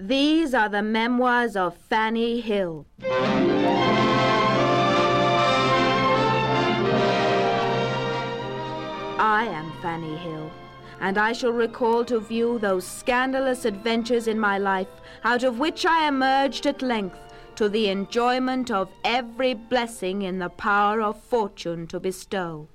These are the memoirs of Fanny Hill. I am Fanny Hill, and I shall recall to view those scandalous adventures in my life, out of which I emerged at length to the enjoyment of every blessing in the power of fortune to bestow.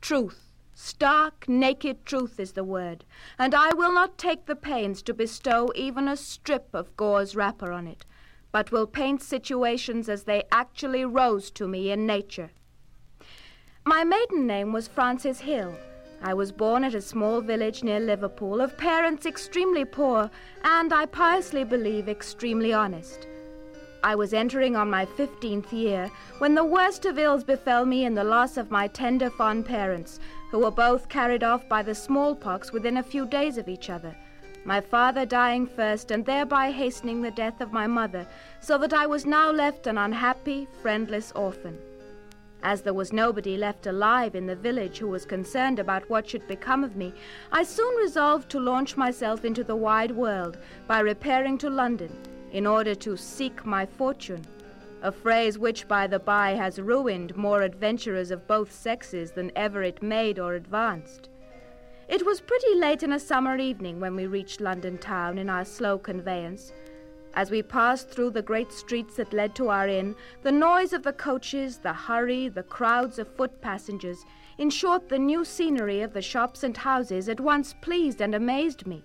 Truth Stark, naked truth is the word, and I will not take the pains to bestow even a strip of gauze wrapper on it, but will paint situations as they actually rose to me in nature. My maiden name was Frances Hill. I was born at a small village near Liverpool of parents extremely poor and, I piously believe, extremely honest. I was entering on my fifteenth year when the worst of ills befell me in the loss of my tender, fond parents, who were both carried off by the smallpox within a few days of each other, my father dying first and thereby hastening the death of my mother, so that I was now left an unhappy, friendless orphan. As there was nobody left alive in the village who was concerned about what should become of me, I soon resolved to launch myself into the wide world by repairing to London in order to seek my fortune a phrase which, by the by, has ruined more adventurers of both sexes than ever it made or advanced. It was pretty late in a summer evening when we reached London town in our slow conveyance. As we passed through the great streets that led to our inn, the noise of the coaches, the hurry, the crowds of foot passengers, in short, the new scenery of the shops and houses, at once pleased and amazed me.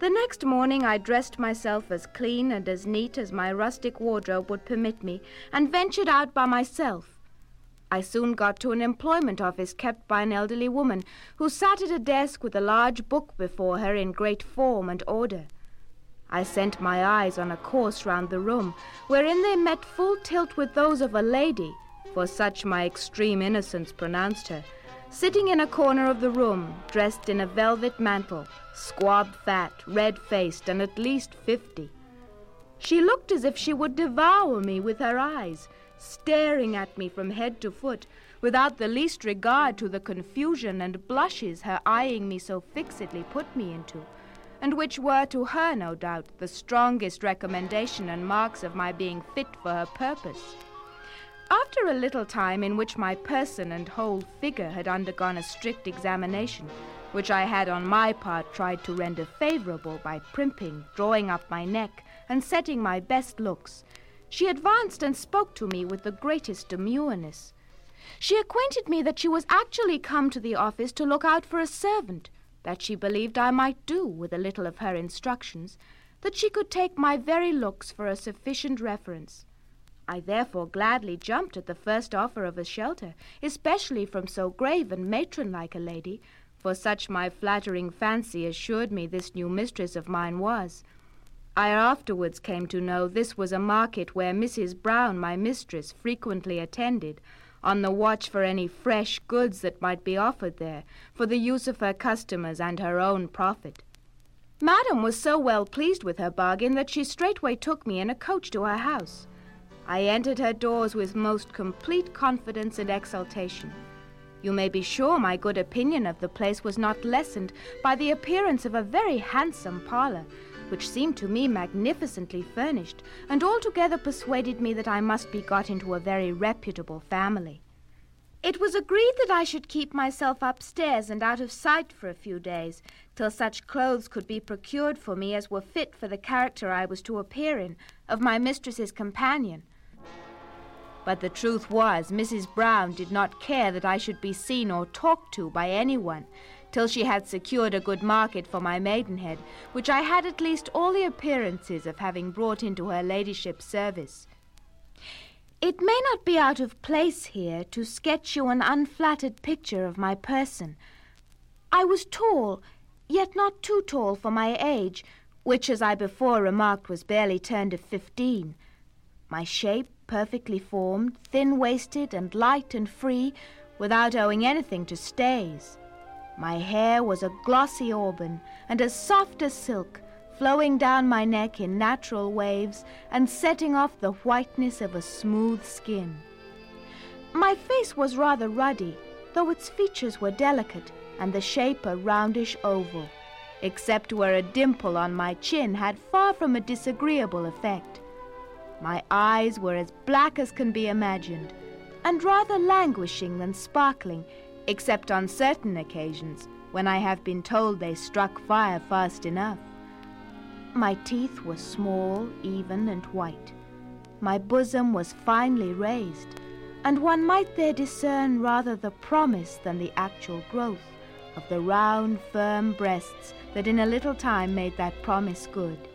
The next morning I dressed myself as clean and as neat as my rustic wardrobe would permit me, and ventured out by myself. I soon got to an employment office kept by an elderly woman, who sat at a desk with a large book before her in great form and order. I sent my eyes on a course round the room, wherein they met full tilt with those of a lady, for such my extreme innocence pronounced her, sitting in a corner of the room, dressed in a velvet mantle, squab fat, red faced, and at least fifty. She looked as if she would devour me with her eyes, staring at me from head to foot, without the least regard to the confusion and blushes her eyeing me so fixedly put me into, and which were to her, no doubt, the strongest recommendation and marks of my being fit for her purpose. After a little time in which my person and whole figure had undergone a strict examination, which I had on my part tried to render favorable by primping, drawing up my neck, and setting my best looks, she advanced and spoke to me with the greatest demureness. She acquainted me that she was actually come to the office to look out for a servant, that she believed I might do with a little of her instructions, that she could take my very looks for a sufficient reference. I therefore gladly jumped at the first offer of a shelter, especially from so grave and matron-like a lady, for such my flattering fancy assured me this new mistress of mine was. I afterwards came to know this was a market where Mrs. Brown, my mistress, frequently attended, on the watch for any fresh goods that might be offered there, for the use of her customers and her own profit. Madam was so well pleased with her bargain that she straightway took me in a coach to her house. I entered her doors with most complete confidence and exultation. You may be sure my good opinion of the place was not lessened by the appearance of a very handsome parlor, which seemed to me magnificently furnished, and altogether persuaded me that I must be got into a very reputable family. It was agreed that I should keep myself upstairs and out of sight for a few days, till such clothes could be procured for me as were fit for the character I was to appear in, of my mistress's companion. But the truth was, Mrs. Brown did not care that I should be seen or talked to by anyone till she had secured a good market for my maidenhead, which I had at least all the appearances of having brought into her ladyship's service. It may not be out of place here to sketch you an unflattered picture of my person. I was tall, yet not too tall for my age, which, as I before remarked, was barely turned of fifteen. My shape, perfectly formed, thin waisted, and light and free, without owing anything to stays. My hair was a glossy auburn, and as soft as silk, flowing down my neck in natural waves, and setting off the whiteness of a smooth skin. My face was rather ruddy, though its features were delicate, and the shape a roundish oval. except where a dimple on my chin had far from a disagreeable effect. My eyes were as black as can be imagined, and rather languishing than sparkling, except on certain occasions when I have been told they struck fire fast enough. My teeth were small, even, and white. My bosom was finely raised, and one might there discern rather the promise than the actual growth of the round, firm breasts that in a little time made that promise good.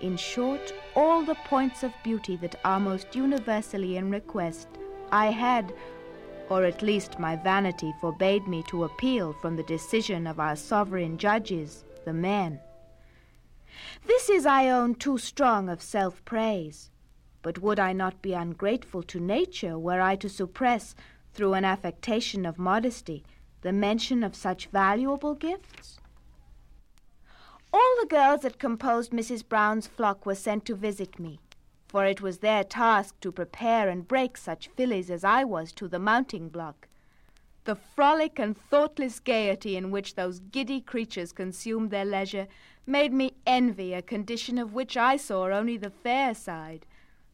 In short, all the points of beauty that are most universally in request, I had, or at least my vanity forbade me to appeal from the decision of our sovereign judges, the men. This is, I own, too strong of self praise. But would I not be ungrateful to nature were I to suppress, through an affectation of modesty, the mention of such valuable gifts? All the girls that composed Mrs. Brown's flock were sent to visit me, for it was their task to prepare and break such fillies as I was to the mounting block. The frolic and thoughtless gaiety in which those giddy creatures consumed their leisure made me envy a condition of which I saw only the fair side,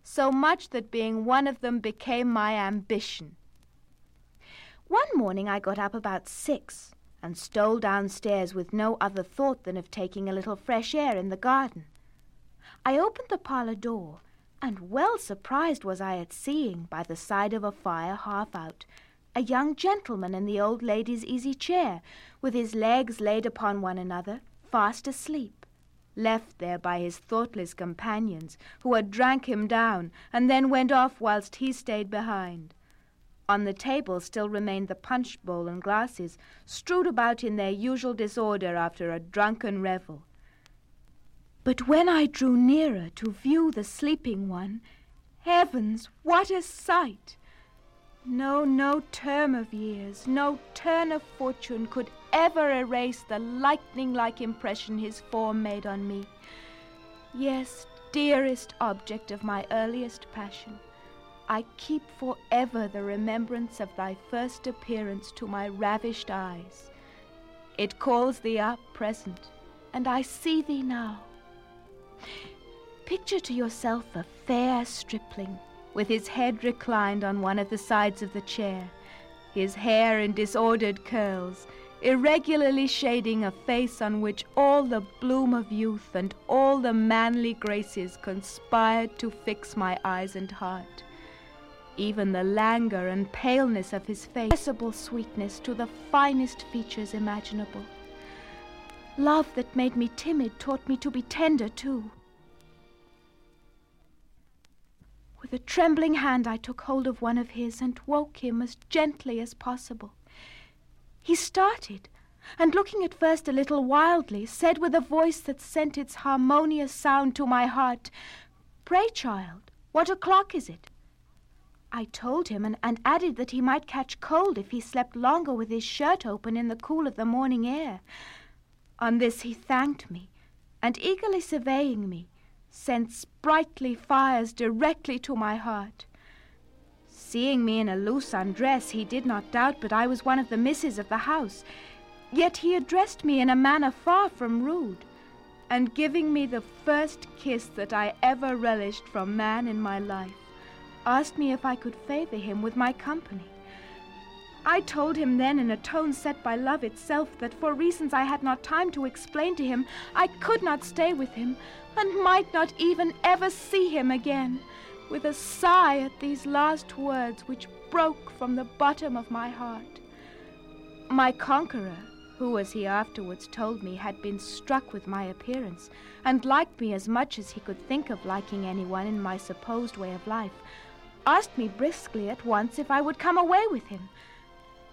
so much that being one of them became my ambition. One morning I got up about six and stole downstairs with no other thought than of taking a little fresh air in the garden. I opened the parlor door, and well surprised was I at seeing, by the side of a fire half out, a young gentleman in the old lady's easy chair, with his legs laid upon one another, fast asleep, left there by his thoughtless companions, who had drank him down, and then went off whilst he stayed behind. On the table still remained the punch bowl and glasses, strewed about in their usual disorder after a drunken revel. But when I drew nearer to view the sleeping one, heavens, what a sight! No, no term of years, no turn of fortune could ever erase the lightning like impression his form made on me. Yes, dearest object of my earliest passion. I keep for ever the remembrance of thy first appearance to my ravished eyes. It calls thee up present, and I see thee now. Picture to yourself a fair stripling, with his head reclined on one of the sides of the chair, his hair in disordered curls, irregularly shading a face on which all the bloom of youth and all the manly graces conspired to fix my eyes and heart even the languor and paleness of his face, accessible sweetness to the finest features imaginable. Love that made me timid taught me to be tender too. With a trembling hand, I took hold of one of his and woke him as gently as possible. He started, and looking at first a little wildly, said with a voice that sent its harmonious sound to my heart, Pray, child, what o'clock is it? I told him, and, and added that he might catch cold if he slept longer with his shirt open in the cool of the morning air. On this he thanked me, and eagerly surveying me, sent sprightly fires directly to my heart. Seeing me in a loose undress, he did not doubt but I was one of the misses of the house. Yet he addressed me in a manner far from rude, and giving me the first kiss that I ever relished from man in my life, asked me if I could favor him with my company. I told him then, in a tone set by love itself, that for reasons I had not time to explain to him, I could not stay with him, and might not even ever see him again, with a sigh at these last words which broke from the bottom of my heart. My conqueror, who, as he afterwards told me, had been struck with my appearance, and liked me as much as he could think of liking anyone in my supposed way of life, asked me briskly at once if I would come away with him.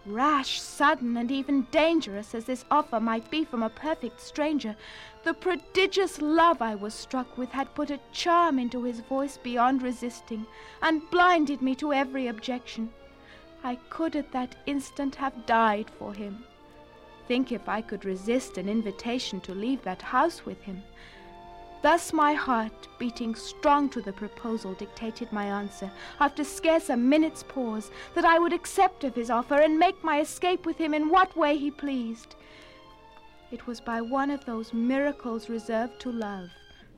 Rash, sudden, and even dangerous as this offer might be from a perfect stranger, the prodigious love I was struck with had put a charm into his voice beyond resisting, and blinded me to every objection. I could at that instant have died for him. Think if I could resist an invitation to leave that house with him. Thus my heart, beating strong to the proposal, dictated my answer, after scarce a minute's pause, that I would accept of his offer and make my escape with him in what way he pleased. It was by one of those miracles reserved to love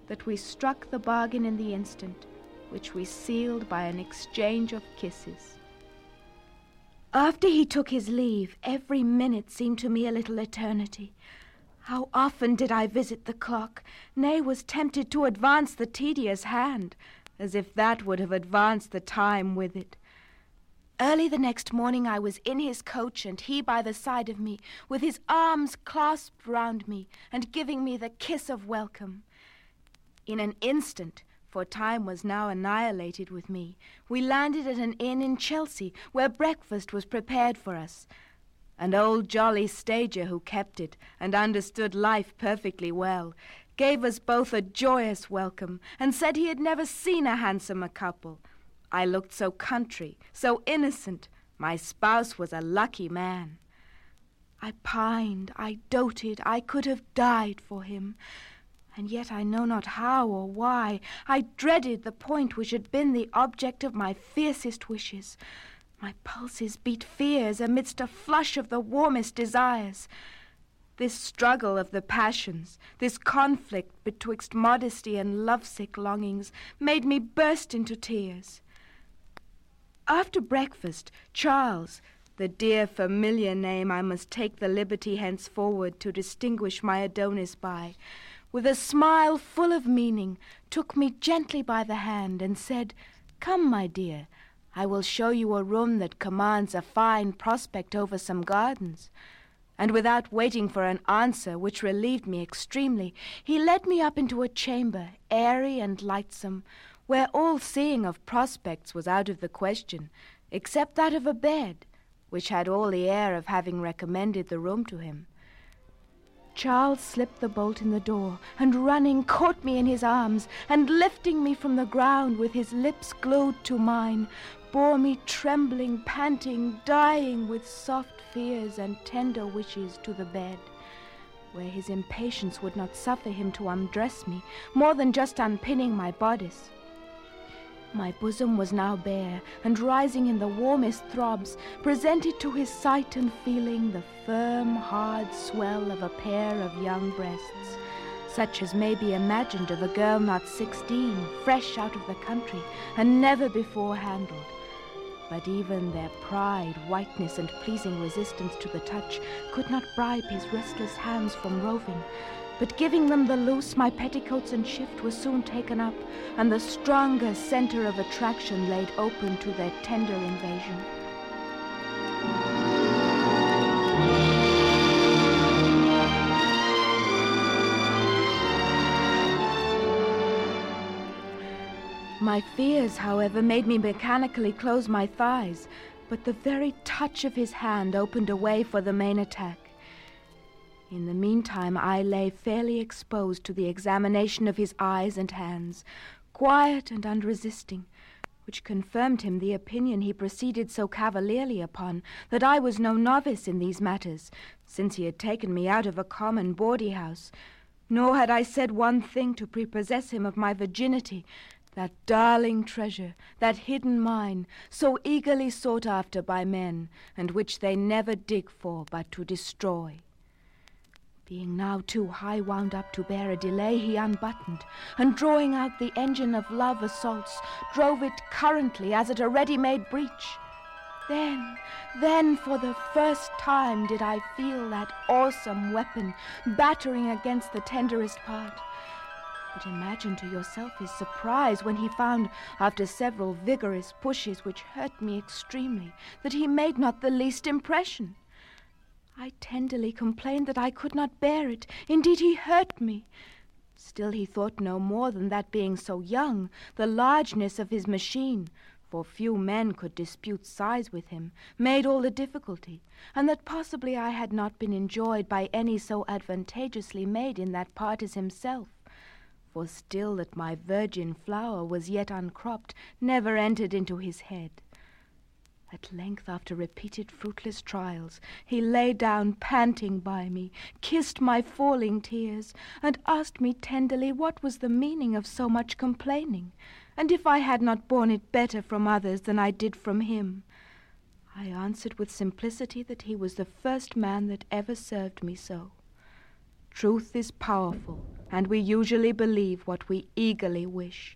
that we struck the bargain in the instant, which we sealed by an exchange of kisses. After he took his leave, every minute seemed to me a little eternity. How often did I visit the clock, nay, was tempted to advance the tedious hand, as if that would have advanced the time with it. Early the next morning I was in his coach, and he by the side of me, with his arms clasped round me, and giving me the kiss of welcome. In an instant, for time was now annihilated with me, we landed at an inn in Chelsea, where breakfast was prepared for us. An old jolly stager who kept it, and understood life perfectly well, gave us both a joyous welcome, and said he had never seen a handsomer couple. I looked so country, so innocent. My spouse was a lucky man. I pined, I doted, I could have died for him. And yet I know not how or why. I dreaded the point which had been the object of my fiercest wishes. My pulses beat fears amidst a flush of the warmest desires. This struggle of the passions, this conflict betwixt modesty and lovesick longings, made me burst into tears. After breakfast, Charles, the dear familiar name I must take the liberty henceforward to distinguish my Adonis by, with a smile full of meaning, took me gently by the hand and said, Come, my dear, I will show you a room that commands a fine prospect over some gardens. And without waiting for an answer, which relieved me extremely, he led me up into a chamber, airy and lightsome, where all seeing of prospects was out of the question, except that of a bed, which had all the air of having recommended the room to him. Charles slipped the bolt in the door, and running caught me in his arms, and lifting me from the ground with his lips glued to mine, bore me trembling, panting, dying with soft fears and tender wishes to the bed where his impatience would not suffer him to undress me more than just unpinning my bodice. My bosom was now bare, and rising in the warmest throbs, presented to his sight and feeling the firm, hard swell of a pair of young breasts, such as may be imagined of a girl not sixteen, fresh out of the country, and never before handled. But even their pride, whiteness, and pleasing resistance to the touch could not bribe his restless hands from roving, but giving them the loose, my petticoats and shift were soon taken up, and the stronger center of attraction laid open to their tender invasion. My fears, however, made me mechanically close my thighs, but the very touch of his hand opened a way for the main attack. In the meantime, I lay fairly exposed to the examination of his eyes and hands, quiet and unresisting, which confirmed him the opinion he proceeded so cavalierly upon, that I was no novice in these matters, since he had taken me out of a common bawdy house, nor had I said one thing to prepossess him of my virginity, that darling treasure, that hidden mine, so eagerly sought after by men, and which they never dig for but to destroy. Being now too high wound up to bear a delay, he unbuttoned, and drawing out the engine of love assaults, drove it currently as at a ready-made breach. Then, then for the first time did I feel that awesome weapon battering against the tenderest part. But imagine to yourself his surprise when he found, after several vigorous pushes which hurt me extremely, that he made not the least impression. I tenderly complained that I could not bear it. Indeed, he hurt me. Still, he thought no more than that being so young, the largeness of his machine, for few men could dispute size with him, made all the difficulty, and that possibly I had not been enjoyed by any so advantageously made in that part as himself. For still that my virgin flower was yet uncropped never entered into his head. At length, after repeated fruitless trials, he lay down panting by me, kissed my falling tears, and asked me tenderly what was the meaning of so much complaining, and if I had not borne it better from others than I did from him. I answered with simplicity that he was the first man that ever served me so. Truth is powerful, and we usually believe what we eagerly wish.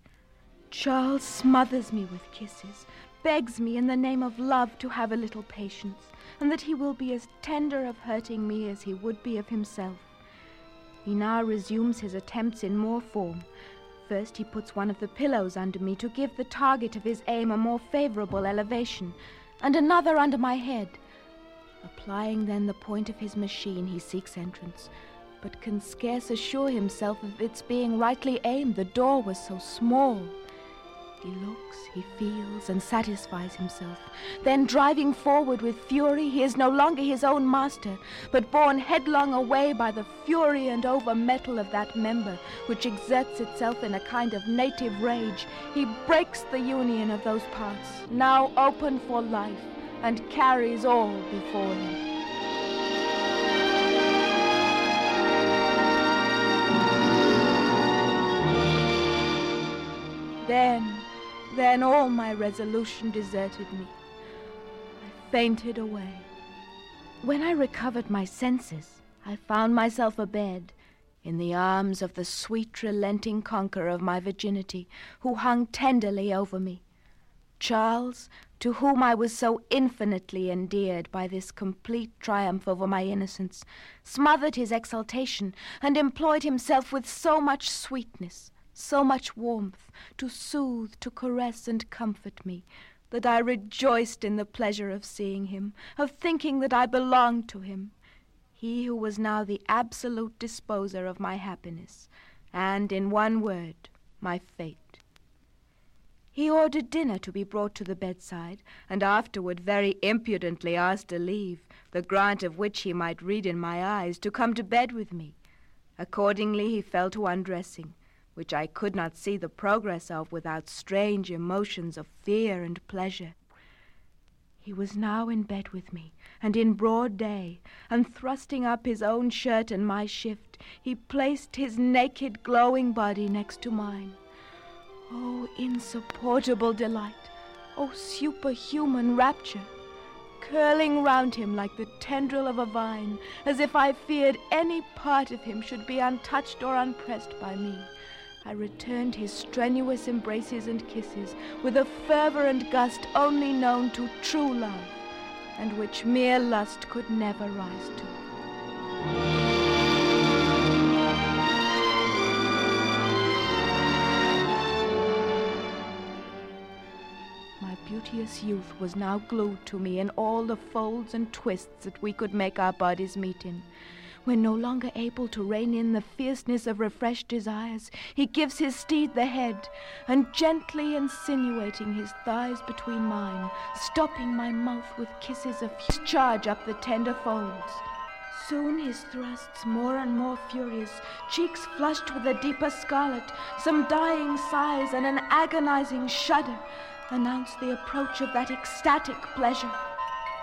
Charles smothers me with kisses, begs me in the name of love to have a little patience, and that he will be as tender of hurting me as he would be of himself. He now resumes his attempts in more form. First, he puts one of the pillows under me to give the target of his aim a more favorable elevation, and another under my head. Applying then the point of his machine, he seeks entrance, but can scarce assure himself of its being rightly aimed. The door was so small. He looks, he feels, and satisfies himself. Then, driving forward with fury, he is no longer his own master, but borne headlong away by the fury and over metal of that member, which exerts itself in a kind of native rage. He breaks the union of those parts, now open for life, and carries all before him. Then then all my resolution deserted me. I fainted away. When I recovered my senses, I found myself abed in the arms of the sweet, relenting conqueror of my virginity, who hung tenderly over me. Charles, to whom I was so infinitely endeared by this complete triumph over my innocence, smothered his exultation and employed himself with so much sweetness so much warmth, to soothe, to caress, and comfort me, that I rejoiced in the pleasure of seeing him, of thinking that I belonged to him, he who was now the absolute disposer of my happiness, and, in one word, my fate. He ordered dinner to be brought to the bedside, and afterward very impudently asked a leave, the grant of which he might read in my eyes, to come to bed with me. Accordingly he fell to undressing, which I could not see the progress of without strange emotions of fear and pleasure. He was now in bed with me, and in broad day, and thrusting up his own shirt and my shift, he placed his naked, glowing body next to mine. Oh, insupportable delight! Oh, superhuman rapture! Curling round him like the tendril of a vine, as if I feared any part of him should be untouched or unpressed by me. I returned his strenuous embraces and kisses with a fervor and gust only known to true love, and which mere lust could never rise to. My beauteous youth was now glued to me in all the folds and twists that we could make our bodies meet in. When no longer able to rein in the fierceness of refreshed desires, he gives his steed the head, and gently insinuating his thighs between mine, stopping my mouth with kisses of charge up the tender folds. Soon his thrusts more and more furious, cheeks flushed with a deeper scarlet, some dying sighs and an agonizing shudder announce the approach of that ecstatic pleasure.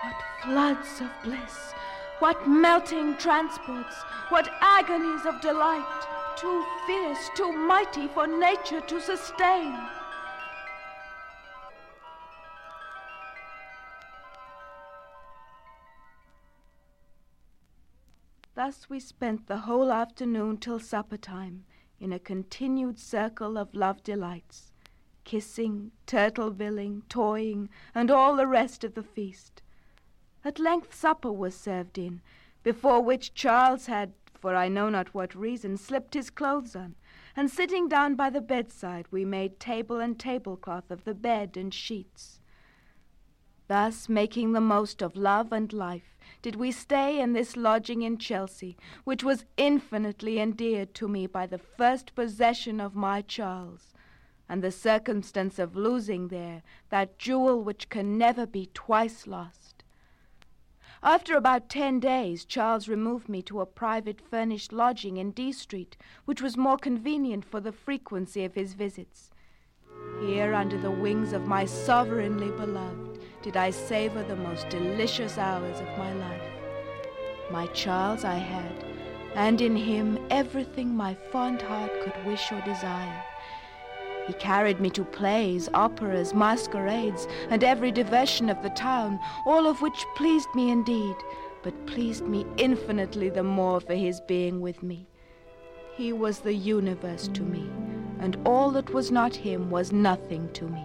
What floods of bliss! What melting transports, what agonies of delight, too fierce, too mighty for nature to sustain. Thus we spent the whole afternoon till supper time in a continued circle of love delights, kissing, turtle billing, toying, and all the rest of the feast. At length supper was served in, before which Charles had, for I know not what reason, slipped his clothes on, and sitting down by the bedside, we made table and tablecloth of the bed and sheets. Thus, making the most of love and life, did we stay in this lodging in Chelsea, which was infinitely endeared to me by the first possession of my Charles, and the circumstance of losing there that jewel which can never be twice lost. After about ten days, Charles removed me to a private furnished lodging in D Street, which was more convenient for the frequency of his visits. Here, under the wings of my sovereignly beloved, did I savor the most delicious hours of my life. My Charles I had, and in him everything my fond heart could wish or desire. He carried me to plays, operas, masquerades, and every diversion of the town, all of which pleased me indeed, but pleased me infinitely the more for his being with me. He was the universe to me, and all that was not him was nothing to me.